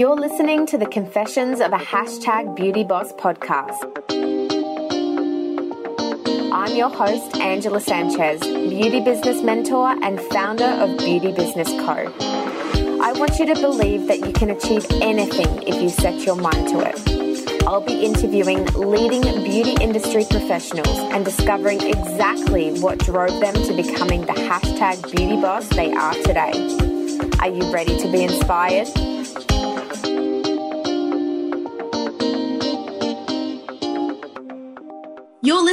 You're listening to the Confessions of a Hashtag Beauty Boss podcast. I'm your host, Angela Sanchez, beauty business mentor and founder of Beauty Business Co. I want you to believe that you can achieve anything if you set your mind to it. I'll be interviewing leading beauty industry professionals and discovering exactly what drove them to becoming the hashtag beauty boss they are today. Are you ready to be inspired?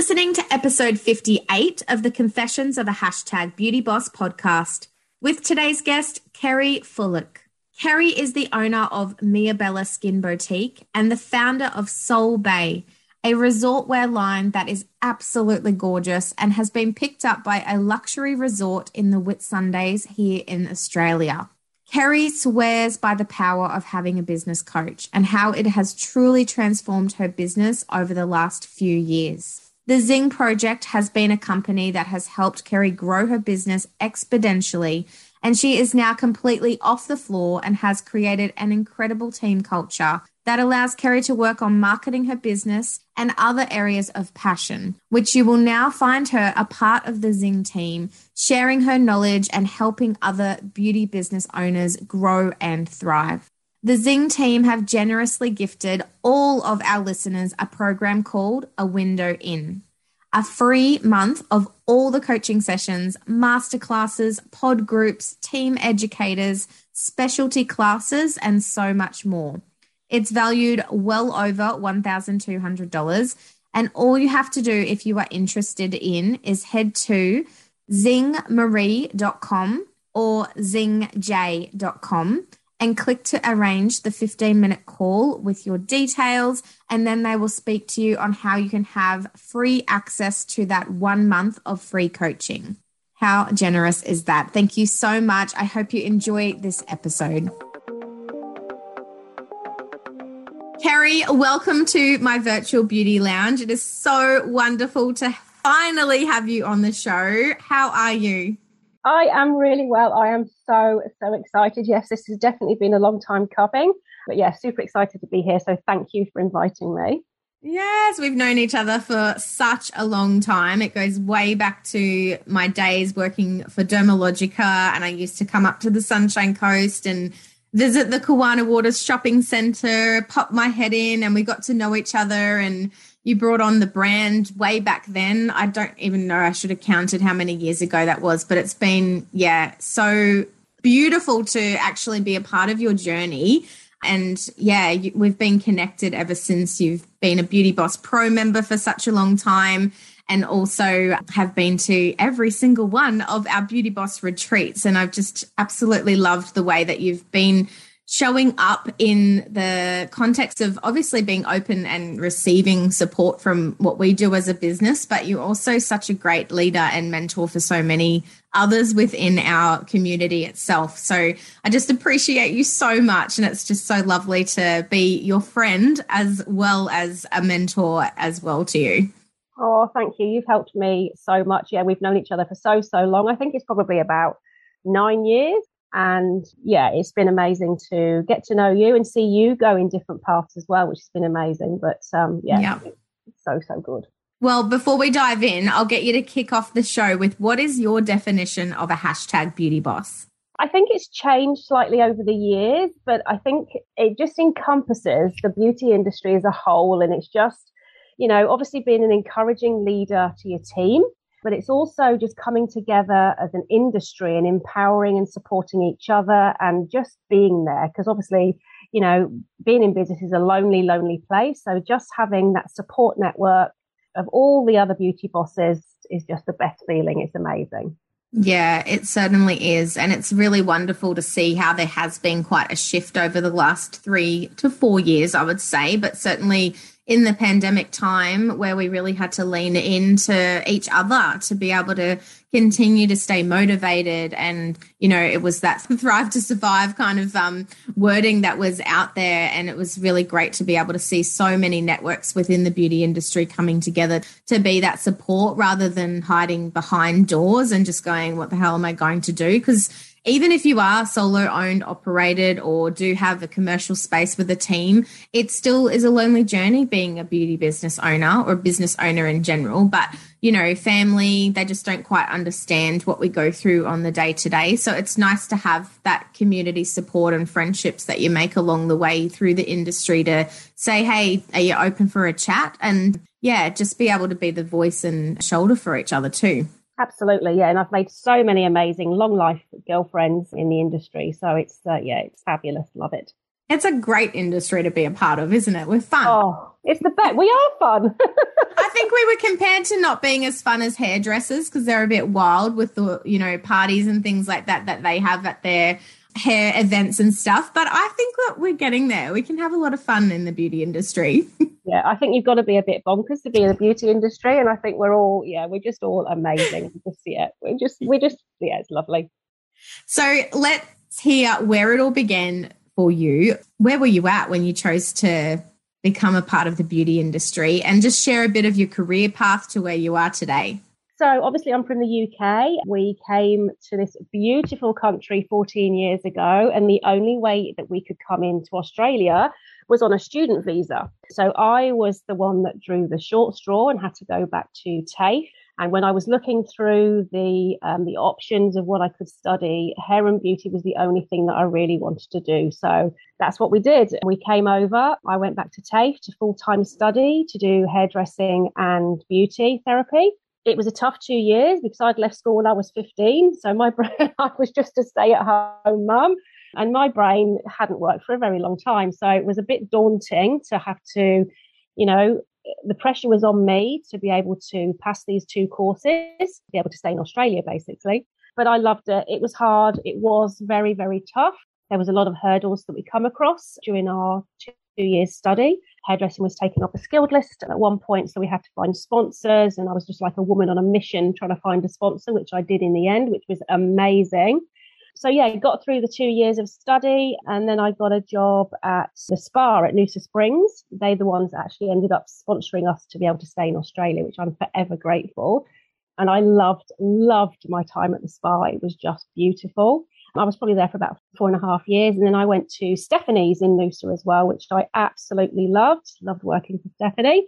Listening to episode 58 of the Confessions of a Hashtag Beauty Boss podcast with today's guest, Kerry Fullock. Kerry is the owner of Mia Bella Skin Boutique and the founder of Soul Bay, a resort wear line that is absolutely gorgeous and has been picked up by a luxury resort in the Whitsundays here in Australia. Kerry swears by the power of having a business coach and how it has truly transformed her business over the last few years. The Zing Project has been a company that has helped Kerry grow her business exponentially, and she is now completely off the floor and has created an incredible team culture that allows Kerry to work on marketing her business and other areas of passion, which you will now find her a part of the Zing team, sharing her knowledge and helping other beauty business owners grow and thrive. The Zing team have generously gifted all of our listeners a program called A Window In. A free month of all the coaching sessions, masterclasses, pod groups, team educators, specialty classes, and so much more. It's valued well over $1,200. And all you have to do if you are interested in is head to zingmarie.com or zingjay.com and click to arrange the 15 minute call with your details. And then they will speak to you on how you can have free access to that one month of free coaching. How generous is that? Thank you so much. I hope you enjoy this episode. Kerry, welcome to my virtual beauty lounge. It is so wonderful to finally have you on the show. How are you? I am really well. I am so, so excited. Yes, this has definitely been a long time coming, but yeah, super excited to be here. So thank you for inviting me. Yes, we've known each other for such a long time. It goes way back to my days working for Dermalogica, and I used to come up to the Sunshine Coast and visit the Kawana Waters shopping center, pop my head in, and we got to know each other. And you brought on the brand way back then. I don't even know. I should have counted how many years ago that was, but it's been, yeah, so beautiful to actually be a part of your journey. And yeah, you, we've been connected ever since you've been a Beauty Boss Pro member for such a long time and also have been to every single one of our Beauty Boss retreats. And I've just absolutely loved the way that you've been showing up in the context of obviously being open and receiving support from what we do as a business, but you're also such a great leader and mentor for so many others within our community itself. So I just appreciate you so much. And it's just so lovely to be your friend as well as a mentor as well to you. Oh, thank you. You've helped me so much. Yeah, we've known each other for so, so long. I think it's probably about nine years. And yeah, it's been amazing to get to know you and see you go in different paths as well, which has been amazing. But um, yeah, yeah. so, so good. Well, before we dive in, I'll get you to kick off the show with what is your definition of a hashtag beauty boss? I think it's changed slightly over the years, but I think it just encompasses the beauty industry as a whole. And it's just, you know, obviously being an encouraging leader to your team, but it's also just coming together as an industry and empowering and supporting each other and just being there. Because obviously, you know, being in business is a lonely, lonely place. So just having that support network of all the other beauty bosses is just the best feeling. It's amazing. Yeah, it certainly is. And it's really wonderful to see how there has been quite a shift over the last three to four years, I would say, but certainly in the pandemic time where we really had to lean into each other to be able to continue to stay motivated and you know it was that thrive to survive kind of um, wording that was out there. And it was really great to be able to see so many networks within the beauty industry coming together to be that support rather than hiding behind doors and just going what the hell am i going to do? Because even if you are solo owned, operated, or do have a commercial space with a team, it still is a lonely journey being a beauty business owner or a business owner in general. But, you know, family, they just don't quite understand what we go through on the day to day. So it's nice to have that community support and friendships that you make along the way through the industry to say, hey, are you open for a chat? And yeah, just be able to be the voice and shoulder for each other too. Absolutely, yeah, and I've made so many amazing long life girlfriends in the industry. So it's uh, yeah, it's fabulous. Love it. It's a great industry to be a part of, isn't it? We're fun. Oh, it's the best. We are fun. I think we were compared to not being as fun as hairdressers because they're a bit wild with the you know parties and things like that that they have at their hair events and stuff. But I think that we're getting there. We can have a lot of fun in the beauty industry. yeah, I think you've got to be a bit bonkers to be in the beauty industry, and I think we're all yeah, we're just all amazing. Just yeah, we're just we're just yeah, it's lovely. So let's hear where it all began for you. Where were you at when you chose to become a part of the beauty industry, and just share a bit of your career path to where you are today? So, obviously, I'm from the UK. We came to this beautiful country 14 years ago, and the only way that we could come into Australia was on a student visa. So, I was the one that drew the short straw and had to go back to TAFE. And when I was looking through the um, the options of what I could study, hair and beauty was the only thing that I really wanted to do. So that's what we did. We came over. I went back to TAFE to full time study to do hairdressing and beauty therapy it was a tough two years because I'd left school when I was 15. So my brain, I was just a stay at home mum and my brain hadn't worked for a very long time. So it was a bit daunting to have to, you know, the pressure was on me to be able to pass these two courses, be able to stay in Australia basically. But I loved it. It was hard. It was very, very tough. There was a lot of hurdles that we come across during our two years study hairdressing was taken off a skilled list at one point, so we had to find sponsors. And I was just like a woman on a mission trying to find a sponsor, which I did in the end, which was amazing. So yeah, got through the two years of study, and then I got a job at the spa at Noosa Springs. They're the ones that actually ended up sponsoring us to be able to stay in Australia, which I'm forever grateful. And I loved, loved my time at the spa. It was just beautiful. I was probably there for about four and a half years. And then I went to Stephanie's in Noosa as well, which I absolutely loved. Loved working for Stephanie.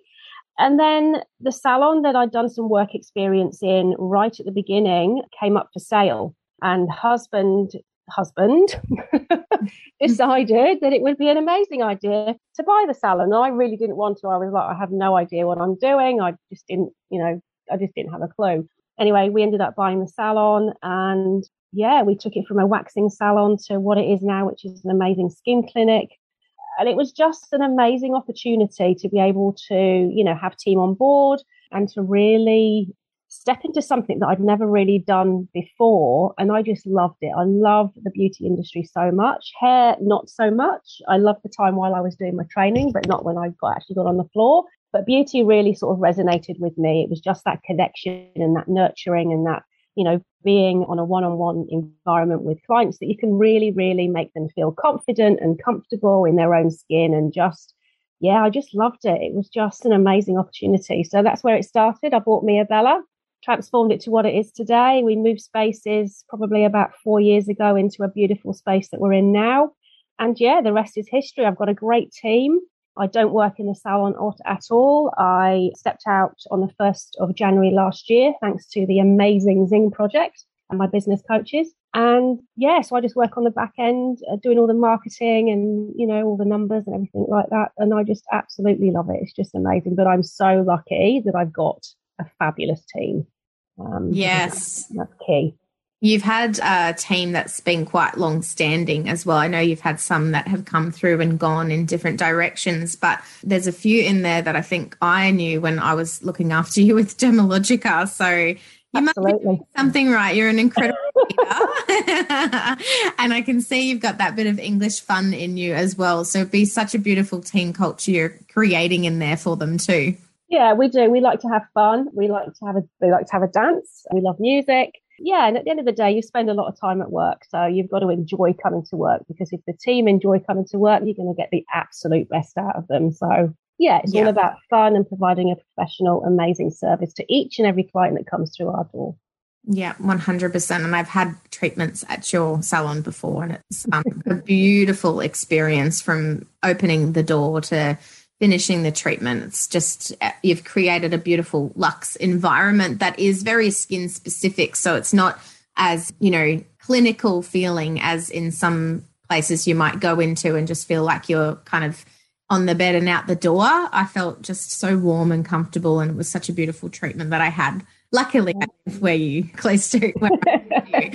And then the salon that I'd done some work experience in right at the beginning came up for sale. And husband, husband decided that it would be an amazing idea to buy the salon. I really didn't want to. I was like, I have no idea what I'm doing. I just didn't, you know, I just didn't have a clue. Anyway, we ended up buying the salon and yeah, we took it from a waxing salon to what it is now, which is an amazing skin clinic. And it was just an amazing opportunity to be able to, you know, have team on board and to really step into something that I'd never really done before. And I just loved it. I love the beauty industry so much. Hair, not so much. I loved the time while I was doing my training, but not when I got actually got on the floor. But beauty really sort of resonated with me. It was just that connection and that nurturing and that you know, being on a one on one environment with clients that you can really, really make them feel confident and comfortable in their own skin and just, yeah, I just loved it. It was just an amazing opportunity. So that's where it started. I bought Mia Bella, transformed it to what it is today. We moved spaces probably about four years ago into a beautiful space that we're in now. And yeah, the rest is history. I've got a great team. I don't work in the salon at all. I stepped out on the 1st of January last year, thanks to the amazing Zing project and my business coaches. And yeah, so I just work on the back end, uh, doing all the marketing and, you know, all the numbers and everything like that. And I just absolutely love it. It's just amazing. But I'm so lucky that I've got a fabulous team. Um, yes. That's key. You've had a team that's been quite long standing as well. I know you've had some that have come through and gone in different directions, but there's a few in there that I think I knew when I was looking after you with Dermalogica. So you Absolutely. must be something right. You're an incredible leader. and I can see you've got that bit of English fun in you as well. So it'd be such a beautiful team culture you're creating in there for them too. Yeah, we do. We like to have fun. We like to have a we like to have a dance. We love music yeah, and at the end of the day, you spend a lot of time at work. So you've got to enjoy coming to work because if the team enjoy coming to work, you're going to get the absolute best out of them. So yeah, it's yeah. all about fun and providing a professional, amazing service to each and every client that comes through our door. Yeah, 100%. And I've had treatments at your salon before, and it's um, a beautiful experience from opening the door to finishing the treatment. It's just, uh, you've created a beautiful luxe environment that is very skin specific. So it's not as, you know, clinical feeling as in some places you might go into and just feel like you're kind of on the bed and out the door. I felt just so warm and comfortable, and it was such a beautiful treatment that I had. Luckily, I live where you close to where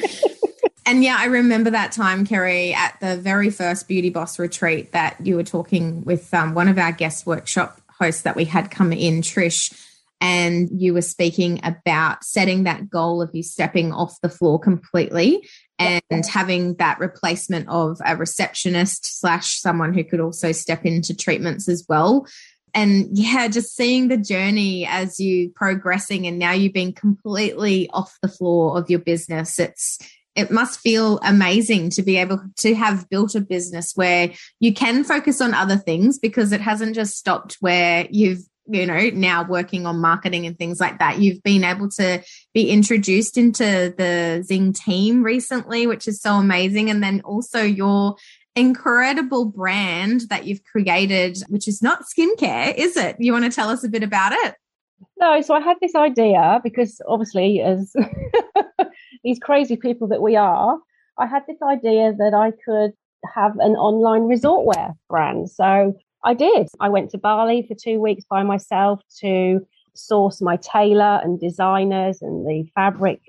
And yeah, I remember that time, Kerry, at the very first Beauty Boss retreat that you were talking with um, one of our guest workshop hosts that we had come in, Trish, and you were speaking about setting that goal of you stepping off the floor completely and having that replacement of a receptionist slash someone who could also step into treatments as well. And yeah just seeing the journey as you progressing and now you've been completely off the floor of your business it's it must feel amazing to be able to have built a business where you can focus on other things because it hasn't just stopped where you've you know now working on marketing and things like that. You've been able to be introduced into the zing team recently which is so amazing. And then also your incredible brand that you've created which is not skincare is it? You want to tell us a bit about it? No so i had this idea because obviously as these crazy people that we are i had this idea that i could have an online resort wear brand so I did. I went to Bali for two weeks by myself to source my tailor and designers and the fabric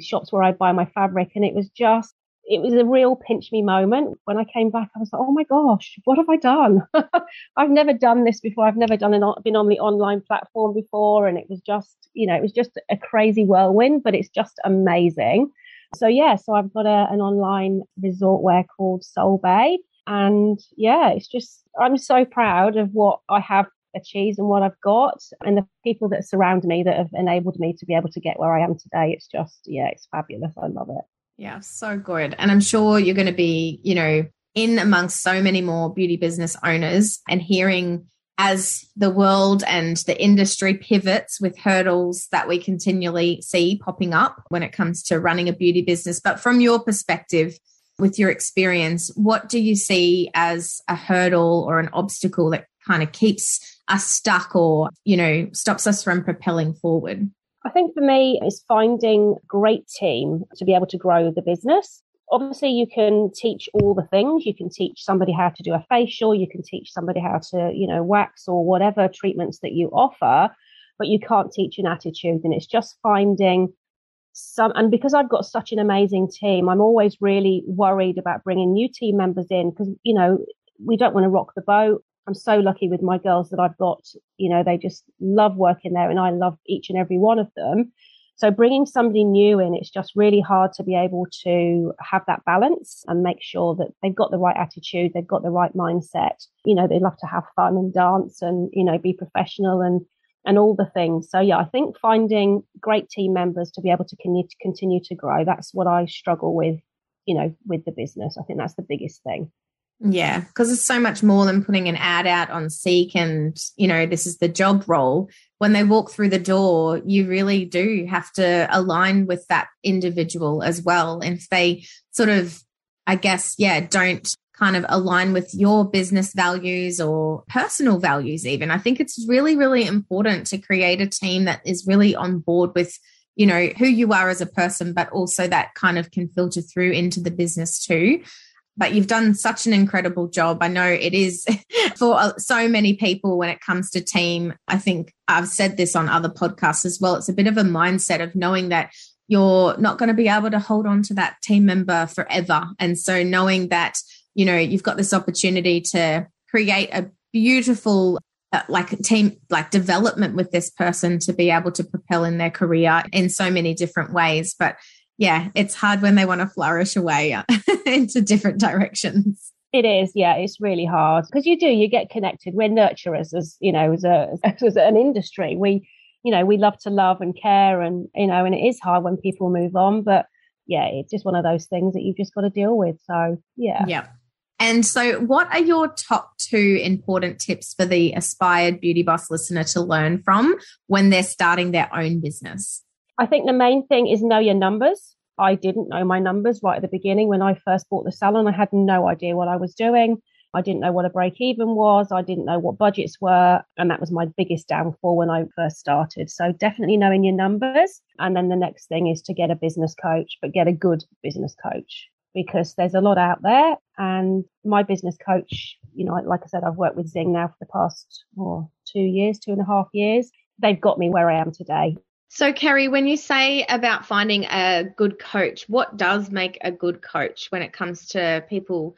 shops where I buy my fabric. And it was just, it was a real pinch me moment. When I came back, I was like, oh my gosh, what have I done? I've never done this before. I've never done an, been on the online platform before. And it was just, you know, it was just a crazy whirlwind, but it's just amazing. So yeah, so I've got a, an online resort wear called Soul Bay and yeah, it's just, I'm so proud of what I have achieved and what I've got and the people that surround me that have enabled me to be able to get where I am today. It's just, yeah, it's fabulous. I love it. Yeah, so good. And I'm sure you're going to be, you know, in amongst so many more beauty business owners and hearing as the world and the industry pivots with hurdles that we continually see popping up when it comes to running a beauty business. But from your perspective, with your experience, what do you see as a hurdle or an obstacle that kind of keeps us stuck or, you know, stops us from propelling forward? I think for me is finding a great team to be able to grow the business. Obviously, you can teach all the things. You can teach somebody how to do a facial. You can teach somebody how to, you know, wax or whatever treatments that you offer, but you can't teach an attitude. And it's just finding some and because I've got such an amazing team, I'm always really worried about bringing new team members in because you know we don't want to rock the boat. I'm so lucky with my girls that I've got. You know, they just love working there, and I love each and every one of them. So bringing somebody new in, it's just really hard to be able to have that balance and make sure that they've got the right attitude, they've got the right mindset. You know, they love to have fun and dance and, you know, be professional and and all the things. So yeah, I think finding great team members to be able to continue to grow. That's what I struggle with, you know, with the business. I think that's the biggest thing. Yeah, because it's so much more than putting an ad out on Seek and, you know, this is the job role. When they walk through the door, you really do have to align with that individual as well. And if they sort of, I guess, yeah, don't kind of align with your business values or personal values even i think it's really really important to create a team that is really on board with you know who you are as a person but also that kind of can filter through into the business too but you've done such an incredible job. I know it is for uh, so many people when it comes to team. I think I've said this on other podcasts as well. It's a bit of a mindset of knowing that you're not going to be able to hold on to that team member forever. And so knowing that you know you've got this opportunity to create a beautiful uh, like team like development with this person to be able to propel in their career in so many different ways but yeah it's hard when they want to flourish away uh, into different directions. It is yeah it's really hard. Because you do you get connected. We're nurturers as you know as a as an industry. We you know we love to love and care and you know and it is hard when people move on but yeah it's just one of those things that you've just got to deal with so yeah. Yeah. And so, what are your top two important tips for the aspired beauty boss listener to learn from when they're starting their own business? I think the main thing is know your numbers. I didn't know my numbers right at the beginning when I first bought the salon. I had no idea what I was doing. I didn't know what a break even was. I didn't know what budgets were. And that was my biggest downfall when I first started. So definitely knowing your numbers. And then the next thing is to get a business coach, but get a good business coach because there's a lot out there. And my business coach, you know, like I said, I've worked with Zing now for the past oh, two years, two and a half years. They've got me where I am today. So, Kerry, when you say about finding a good coach, what does make a good coach when it comes to people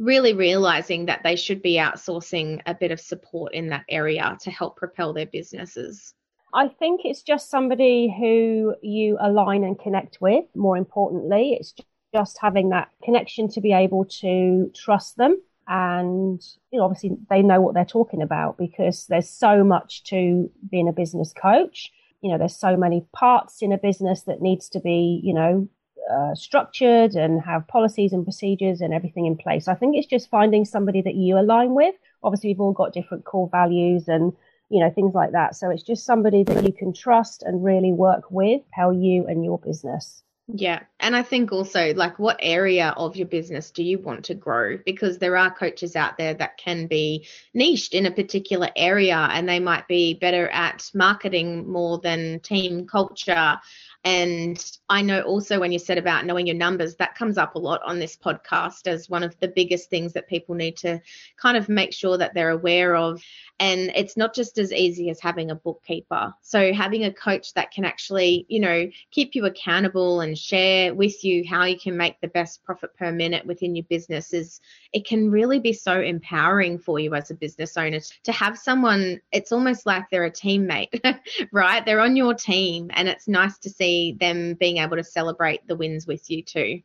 really realizing that they should be outsourcing a bit of support in that area to help propel their businesses? I think it's just somebody who you align and connect with. More importantly, it's just having that connection to be able to trust them. And you know, obviously, they know what they're talking about because there's so much to being a business coach. You know, there's so many parts in a business that needs to be, you know, uh, structured and have policies and procedures and everything in place. I think it's just finding somebody that you align with. Obviously, we've all got different core values and you know things like that. So it's just somebody that you can trust and really work with, how you and your business. Yeah. And I think also, like, what area of your business do you want to grow? Because there are coaches out there that can be niched in a particular area and they might be better at marketing more than team culture and I know also when you said about knowing your numbers, that comes up a lot on this podcast as one of the biggest things that people need to kind of make sure that they're aware of. And it's not just as easy as having a bookkeeper. So having a coach that can actually, you know, keep you accountable and share with you how you can make the best profit per minute within your business is it can really be so empowering for you as a business owner to have someone, it's almost like they're a teammate, right? They're on your team and it's nice to see them being able to celebrate the wins with you too.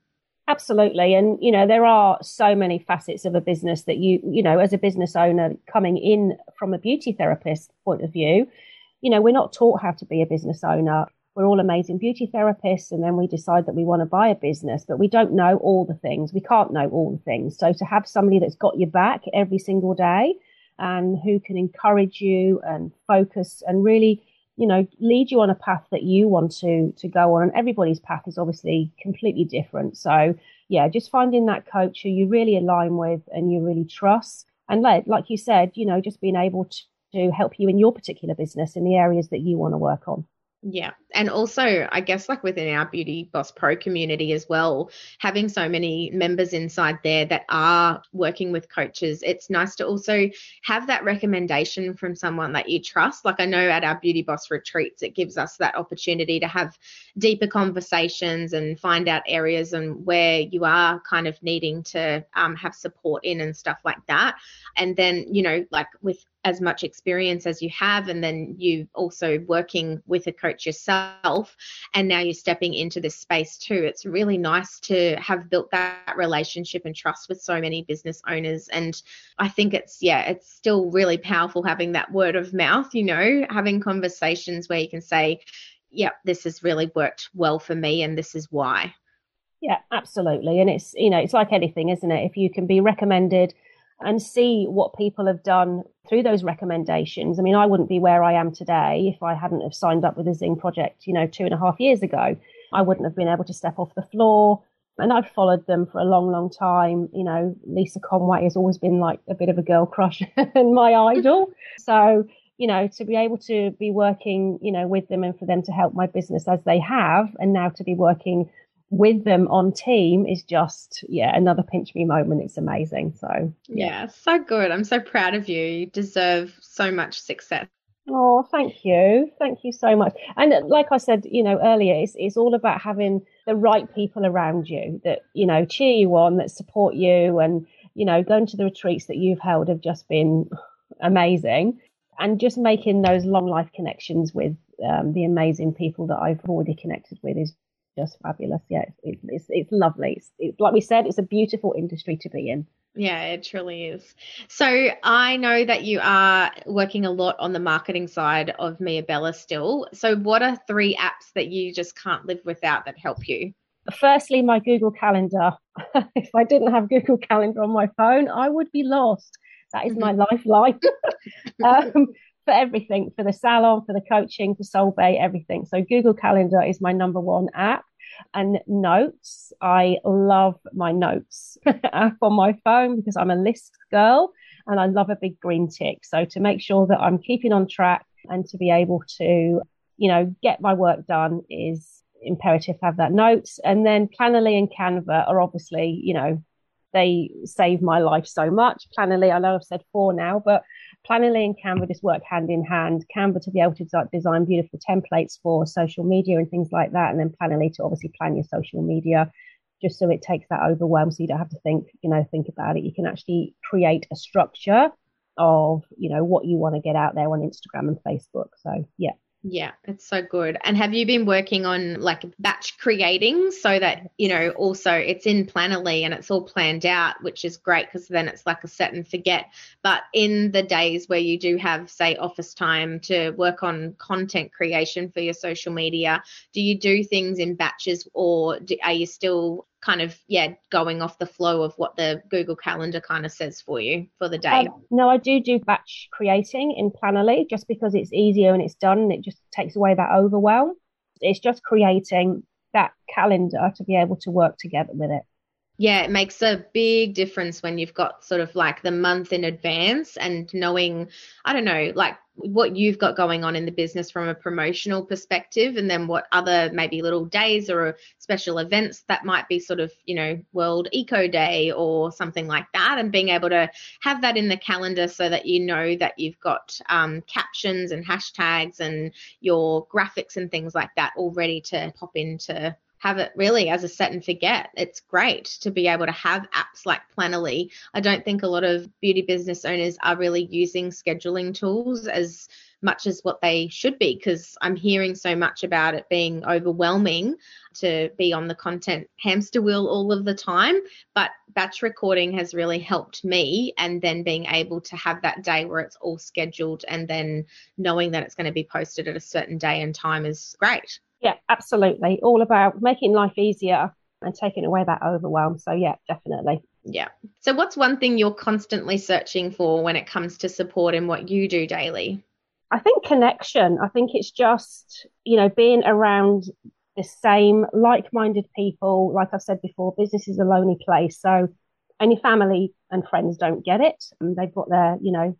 Absolutely. And, you know, there are so many facets of a business that you, you know, as a business owner coming in from a beauty therapist point of view, you know, we're not taught how to be a business owner. We're all amazing beauty therapists. And then we decide that we want to buy a business, but we don't know all the things. We can't know all the things. So to have somebody that's got your back every single day and who can encourage you and focus and really you know lead you on a path that you want to to go on and everybody's path is obviously completely different. So yeah just finding that coach who you really align with and you really trust. And like like you said you know just being able to, to help you in your particular business in the areas that you want to work on. Yeah. And also, I guess, like within our Beauty Boss Pro community as well, having so many members inside there that are working with coaches, it's nice to also have that recommendation from someone that you trust. Like I know at our Beauty Boss retreats, it gives us that opportunity to have deeper conversations and find out areas and where you are kind of needing to um, have support in and stuff like that. And then, you know, like with as much experience as you have and then you also working with a coach yourself and now you're stepping into this space too. It's really nice to have built that relationship and trust with so many business owners. And i think it's yeah it's still really powerful having that word of mouth you know having conversations where you can say yeah this has really worked well for me and this is why. Yeah absolutely. And it's you know it's like anything isn't it? If you can be recommended and see what people have done through those recommendations. I mean, I wouldn't be where I am today if I hadn't have signed up with the Zing project, you know, two and a half years ago. I wouldn't have been able to step off the floor. And I've followed them for a long, long time. You know, Lisa Conway has always been like a bit of a girl crush and my idol. So, you know, to be able to be working, you know, with them and for them to help my business as they have, and now to be working with them on team is just yeah another pinch me moment. It's amazing. So yeah. yeah so good. I'm so proud of you. You deserve so much success. Oh thank you. Thank you so much. And uh, like i said you know earlier it's, it's all about having the right people around you that you know cheer you on that support you and you know going to the retreats that you've held have just been amazing. And just making those long life connections with um, the amazing people that I've already connected with is just fabulous. Yeah, it's it's, it's lovely. It's, it's, like we said, it's a beautiful industry to be in. Yeah, it truly is. So I know that you are working a lot on the marketing side of Mia Bella still. So what are three apps that you just can't live without that help you? Firstly, my Google Calendar. if I didn't have Google Calendar on my phone, I would be lost. That is my lifeline. um, for everything, for the salon, for the coaching, for Solvay, everything. So Google Calendar is my number one app. And notes, I love my notes app on my phone because I'm a list girl and I love a big green tick. So to make sure that I'm keeping on track and to be able to, you know, get my work done is imperative to have that notes. And then Planoly and Canva are obviously, you know, they save my life so much. Planoly, I know I've said four now, but Planoly and Canva just work hand in hand. Canva to be able to design beautiful templates for social media and things like that, and then Planoly to obviously plan your social media, just so it takes that overwhelm, so you don't have to think, you know, think about it. You can actually create a structure of, you know, what you want to get out there on Instagram and Facebook. So yeah. Yeah, it's so good. And have you been working on like batch creating so that, you know, also it's in Planoly and it's all planned out, which is great because then it's like a set and forget. But in the days where you do have, say, office time to work on content creation for your social media, do you do things in batches or do, are you still kind of yeah going off the flow of what the google calendar kind of says for you for the day. Um, no i do do batch creating in planoly just because it's easier and it's done and it just takes away that overwhelm. It's just creating that calendar to be able to work together with it yeah, it makes a big difference when you've got sort of like the month in advance and knowing, I don't know, like what you've got going on in the business from a promotional perspective, and then what other maybe little days or special events that might be sort of, you know, World Eco Day or something like that, and being able to have that in the calendar so that you know that you've got um, captions and hashtags and your graphics and things like that all ready to pop into have it really as a set and forget. It's great to be able to have apps like Planoly. I don't think a lot of beauty business owners are really using scheduling tools as much as what they should be because I'm hearing so much about it being overwhelming to be on the content hamster wheel all of the time. But batch recording has really helped me, and then being able to have that day where it's all scheduled and then knowing that it's going to be posted at a certain day and time is great. Yeah, absolutely. All about making life easier and taking away that overwhelm. So, yeah, definitely. Yeah. So, what's one thing you're constantly searching for when it comes to support in what you do daily? I think connection. I think it's just, you know, being around the same like minded people. Like I've said before, business is a lonely place. So, any family and friends don't get it. And they've got their, you know,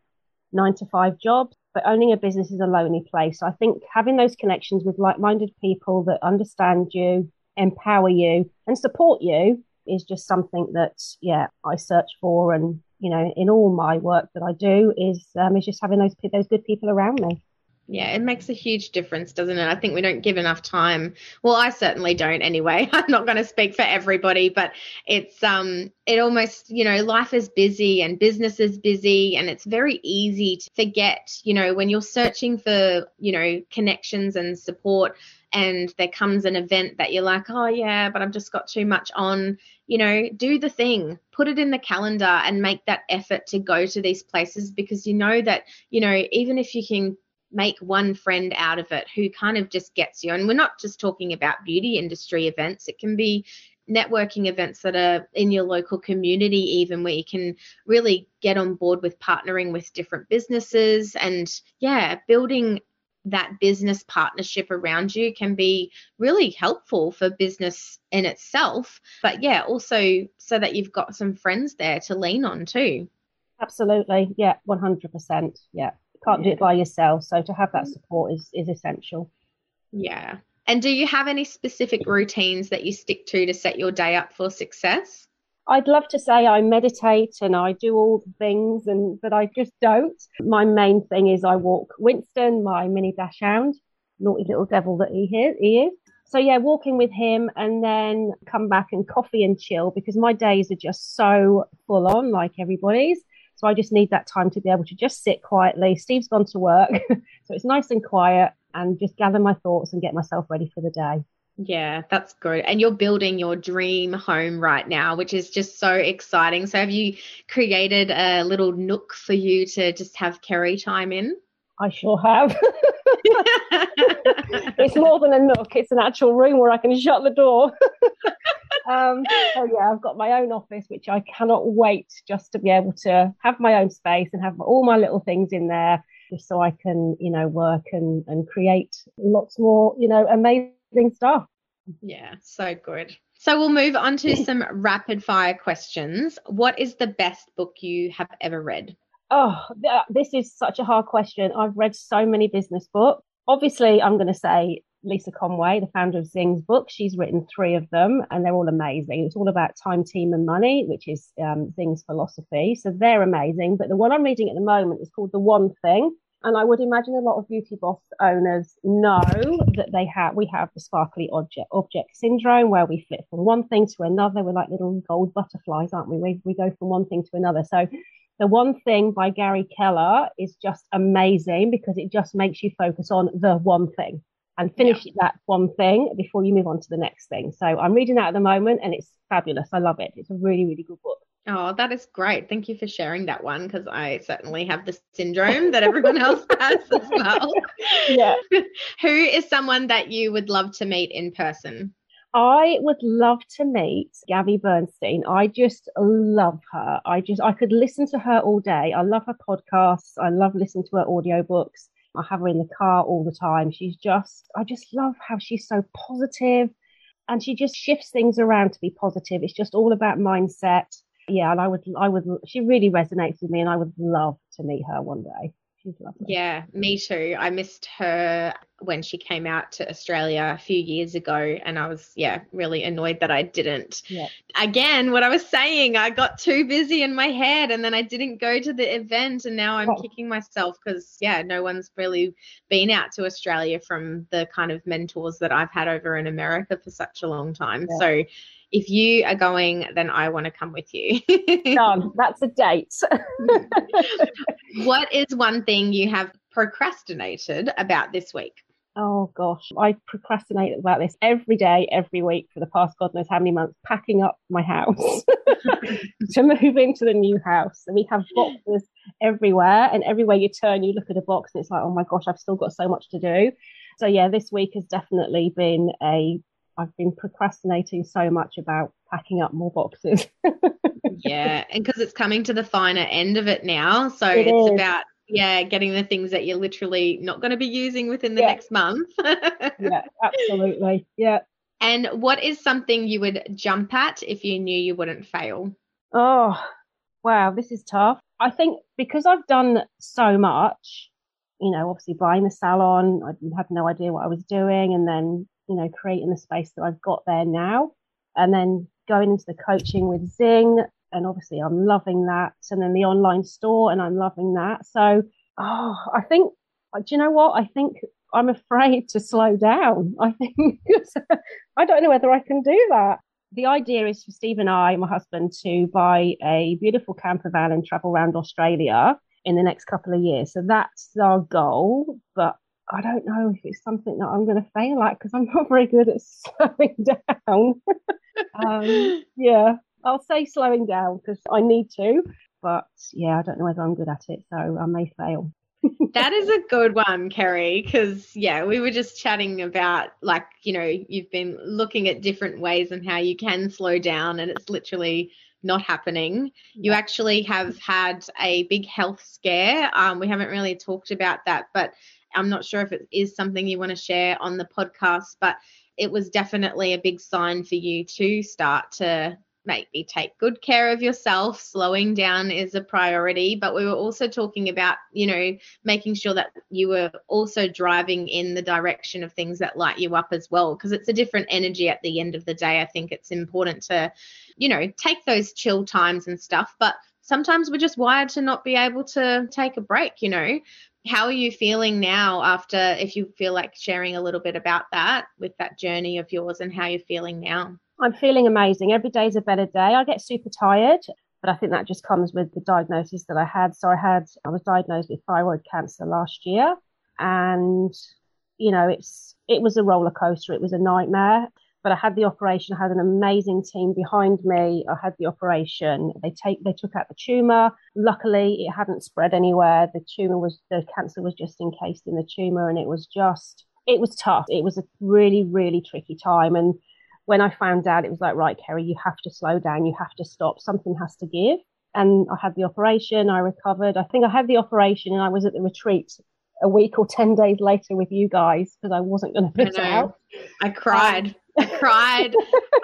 nine to five jobs but owning a business is a lonely place. So I think having those connections with like minded people that understand you, empower you, and support you is just something that, yeah, I search for. And, you know, in all my work that I do is, um, is just having those, those good people around me. Yeah, it makes a huge difference, doesn't it? I think we don't give enough time. Well, I certainly don't anyway. I'm not going to speak for everybody, but it's um it almost, you know, life is busy and business is busy and it's very easy to forget, you know, when you're searching for, you know, connections and support and there comes an event that you're like, "Oh yeah, but I've just got too much on." You know, do the thing. Put it in the calendar and make that effort to go to these places because you know that, you know, even if you can make one friend out of it who kind of just gets you. And we're not just talking about beauty industry events, it can be networking events that are in your local community, even where you can really get on board with partnering with different businesses and, yeah, building that business partnership around you can be really helpful for business in itself. But yeah, also so that you've got some friends there to lean on too. Absolutely. Yeah, 100%. Yeah can't do it by yourself. So to have that mm. support is is essential. Yeah. And do you have any specific routines that you stick to to set your day up for success? I'd love to say I meditate and I do all the things, and but I just don't. My main thing is I walk Winston, my mini dachshund, naughty little devil that he is. He is. So yeah, walking with him, and then come back and coffee and chill because my days are just so full on, like everybody's. So I just need that time to be able to just sit quietly. Steve's gone to work, so it's nice and quiet and just gather my thoughts and get myself ready for the day. Yeah, that's good. And you're building your dream home right now, which is just so exciting. So, have you created a little nook for you to just have Kerry time in? I sure have. it's more than a nook, it's an actual room where I can shut the door. um, so yeah, I've got my own office, which I cannot wait just to be able to have my own space and have all my little things in there. just so I can, you know, work and, and create lots more, you know, amazing stuff. Yeah, so good. So we'll move on to some rapid fire questions. What is the best book you have ever read? Oh, this is such a hard question. I've read so many business books. Obviously, I'm going to say Lisa Conway, the founder of Zing's book. She's written three of them and they're all amazing. It's all about time, team, and money, which is um, Zing's philosophy. So they're amazing. But the one I'm reading at the moment is called The One Thing. And I would imagine a lot of beauty boss owners know that they have we have the sparkly object object syndrome where we flip from one thing to another. We're like little gold butterflies, aren't we? We we go from one thing to another. So the one thing by Gary Keller is just amazing because it just makes you focus on the one thing and finish yeah. that one thing before you move on to the next thing. So I'm reading that at the moment and it's fabulous. I love it. It's a really, really good book. Oh, that is great. Thank you for sharing that one because I certainly have the syndrome that everyone else has as well. Yeah. Who is someone that you would love to meet in person? I would love to meet Gabby Bernstein. I just love her. I just I could listen to her all day. I love her podcasts. I love listening to her audiobooks. I have her in the car all the time. She's just I just love how she's so positive and she just shifts things around to be positive. It's just all about mindset. Yeah, and I would I would she really resonates with me and I would love to meet her one day. She's lovely. Yeah, me too. I missed her when she came out to Australia a few years ago, and I was, yeah, really annoyed that I didn't. Yeah. Again, what I was saying, I got too busy in my head, and then I didn't go to the event, and now I'm oh. kicking myself because, yeah, no one's really been out to Australia from the kind of mentors that I've had over in America for such a long time. Yeah. So, if you are going, then I want to come with you. Done. That's a date. what is one thing you have procrastinated about this week? Oh gosh, I procrastinate about this every day, every week for the past God knows how many months, packing up my house to move into the new house. And we have boxes everywhere, and everywhere you turn, you look at a box, and it's like, oh my gosh, I've still got so much to do. So yeah, this week has definitely been a I've been procrastinating so much about packing up more boxes. yeah, and because it's coming to the finer end of it now, so it it's is. about yeah, getting the things that you're literally not going to be using within the yeah. next month. yeah, absolutely. Yeah. And what is something you would jump at if you knew you wouldn't fail? Oh, wow, this is tough. I think because I've done so much, you know, obviously buying the salon, I had no idea what I was doing, and then you know, creating the space that I've got there now. And then going into the coaching with Zing. And obviously, I'm loving that. And then the online store, and I'm loving that. So, oh, I think, do you know what? I think I'm afraid to slow down. I think I don't know whether I can do that. The idea is for Steve and I, my husband, to buy a beautiful camper van and travel around Australia in the next couple of years. So that's our goal. But I don't know if it's something that I'm going to fail at because I'm not very good at slowing down. um, yeah, I'll say slowing down because I need to, but yeah, I don't know whether I'm good at it, so I may fail. that is a good one, Kerry, because yeah, we were just chatting about like, you know, you've been looking at different ways and how you can slow down, and it's literally not happening. You actually have had a big health scare. Um, we haven't really talked about that, but I'm not sure if it is something you want to share on the podcast, but it was definitely a big sign for you to start to maybe take good care of yourself. Slowing down is a priority, but we were also talking about, you know, making sure that you were also driving in the direction of things that light you up as well, because it's a different energy at the end of the day. I think it's important to, you know, take those chill times and stuff, but sometimes we're just wired to not be able to take a break, you know how are you feeling now after if you feel like sharing a little bit about that with that journey of yours and how you're feeling now i'm feeling amazing every day is a better day i get super tired but i think that just comes with the diagnosis that i had so i had i was diagnosed with thyroid cancer last year and you know it's it was a roller coaster it was a nightmare but I had the operation. I had an amazing team behind me. I had the operation. They take they took out the tumor. Luckily, it hadn't spread anywhere. The tumor was the cancer was just encased in the tumor, and it was just it was tough. It was a really really tricky time. And when I found out, it was like right, Kerry, you have to slow down. You have to stop. Something has to give. and I had the operation. I recovered. I think I had the operation and I was at the retreat a week or 10 days later with you guys because I wasn't going to put out. I cried. Um, I cried.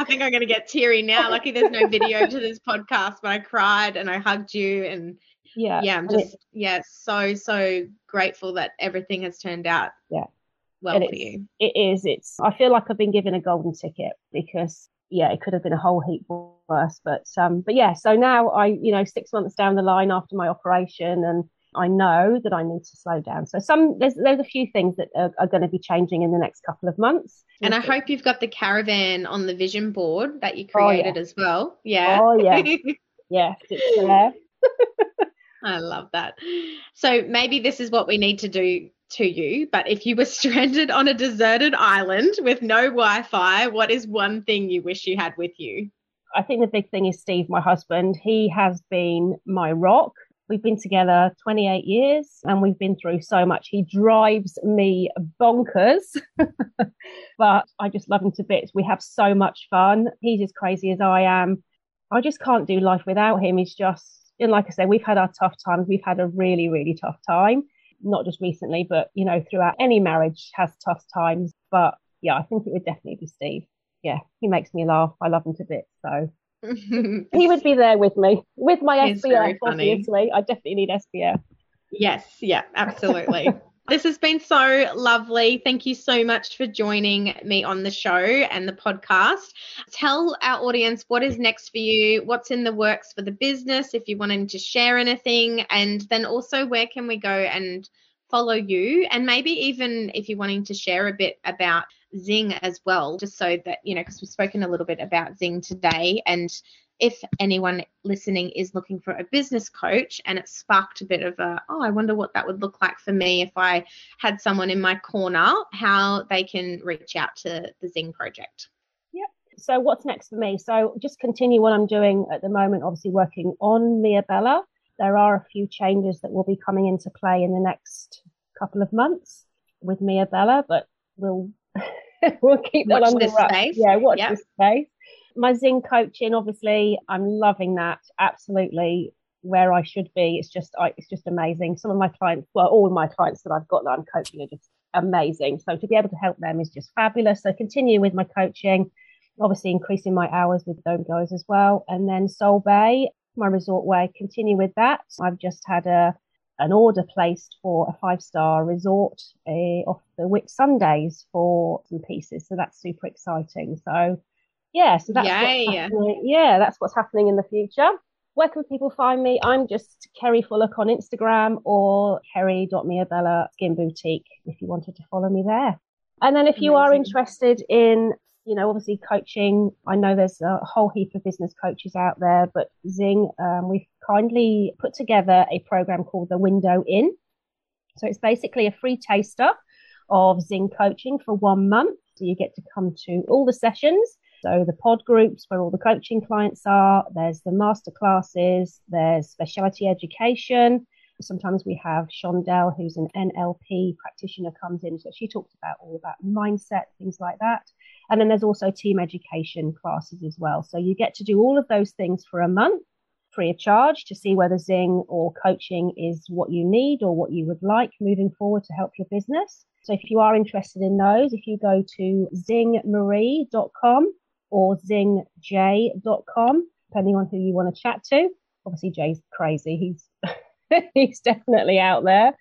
I think I'm going to get teary now. Lucky there's no video to this podcast, but I cried and I hugged you and yeah, yeah, I'm just it, yeah, so so grateful that everything has turned out yeah well for you. It is. It's. I feel like I've been given a golden ticket because yeah, it could have been a whole heap worse. But um, but yeah. So now I, you know, six months down the line after my operation, and I know that I need to slow down. So some there's there's a few things that are, are going to be changing in the next couple of months. And I hope you've got the caravan on the vision board that you created oh, yeah. as well. Yeah. Oh yeah. yeah, it's there. I love that. So maybe this is what we need to do to you, but if you were stranded on a deserted island with no Wi Fi, what is one thing you wish you had with you? I think the big thing is Steve, my husband. He has been my rock. We've been together 28 years and we've been through so much. He drives me bonkers, but I just love him to bits. We have so much fun. He's as crazy as I am. I just can't do life without him. He's just, and like I said, we've had our tough times. We've had a really, really tough time not just recently, but you know, throughout any marriage has tough times. But yeah, I think it would definitely be Steve. Yeah, he makes me laugh. I love him to bits. So he would be there with me with my He's SPF. Obviously, I definitely need SPF. Yes, yeah, absolutely. This has been so lovely. Thank you so much for joining me on the show and the podcast. Tell our audience what is next for you, what's in the works for the business, if you wanted to share anything, and then also where can we go and follow you, and maybe even if you're wanting to share a bit about Zing as well, just so that, you know, because we've spoken a little bit about Zing today and if anyone listening is looking for a business coach and it sparked a bit of a, oh, I wonder what that would look like for me if I had someone in my corner, how they can reach out to the Zing project. Yep. So, what's next for me? So, just continue what I'm doing at the moment, obviously working on Mia Bella. There are a few changes that will be coming into play in the next couple of months with Mia Bella, but we'll we'll keep that on the space. Yeah, watch yep. this space my Zing coaching, obviously, I'm loving that. Absolutely where I should be. It's just, I, it's just amazing. Some of my clients, well, all my clients that I've got that I'm coaching are just amazing. So to be able to help them is just fabulous. So continue with my coaching, obviously increasing my hours with Dome Goers as well. And then Soul Bay, my resort way, continue with that. I've just had a an order placed for a five star resort uh, off the Whitsundays for some pieces. So that's super exciting. So yeah, so that's yeah, yeah, that's what's happening in the future. Where can people find me? I'm just Kerry Fullock on Instagram or kerry.miabella skin boutique if you wanted to follow me there. And then if Amazing. you are interested in, you know, obviously coaching, I know there's a whole heap of business coaches out there, but Zing, um, we've kindly put together a program called the Window In. So it's basically a free taster of Zing coaching for one month. So you get to come to all the sessions so the pod groups where all the coaching clients are, there's the master classes, there's specialty education. Sometimes we have Shondell, who's an NLP practitioner, comes in. So she talks about all about mindset, things like that. And then there's also team education classes as well. So you get to do all of those things for a month free of charge to see whether Zing or coaching is what you need or what you would like moving forward to help your business. So if you are interested in those, if you go to zingmarie.com or zingjay.com, depending on who you want to chat to. Obviously, Jay's crazy. He's he's definitely out there.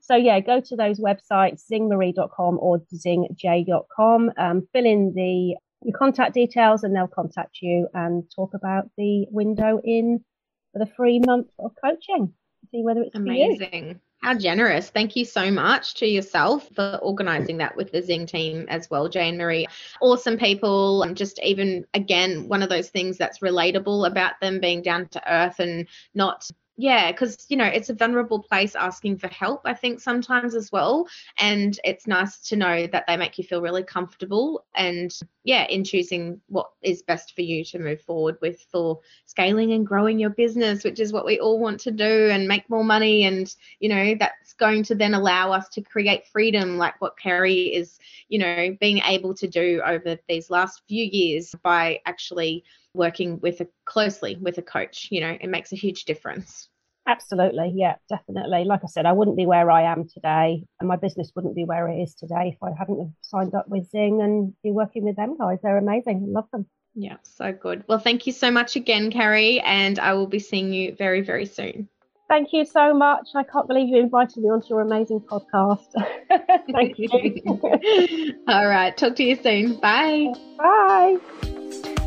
So yeah, go to those websites, zingmarie.com or zingjay.com. Um, fill in the your contact details, and they'll contact you and talk about the window in for the free month of coaching. See whether it's amazing. How generous. Thank you so much to yourself for organizing that with the Zing team as well, Jane Marie. Awesome people. And just even, again, one of those things that's relatable about them being down to earth and not yeah because you know it's a vulnerable place asking for help i think sometimes as well and it's nice to know that they make you feel really comfortable and yeah in choosing what is best for you to move forward with for scaling and growing your business which is what we all want to do and make more money and you know that's going to then allow us to create freedom like what kerry is you know being able to do over these last few years by actually working with a closely with a coach. You know, it makes a huge difference. Absolutely, yeah, definitely. Like I said, I wouldn't be where I am today, and my business wouldn't be where it is today if I hadn't signed up with Zing and be working with them guys. They're amazing. I love them. Yeah, so good. Well, thank you so much again, Kerry, and I will be seeing you very, very soon. Thank you so much. I can't believe you invited me onto your amazing podcast. thank you. All right, talk to you soon. Bye. Bye.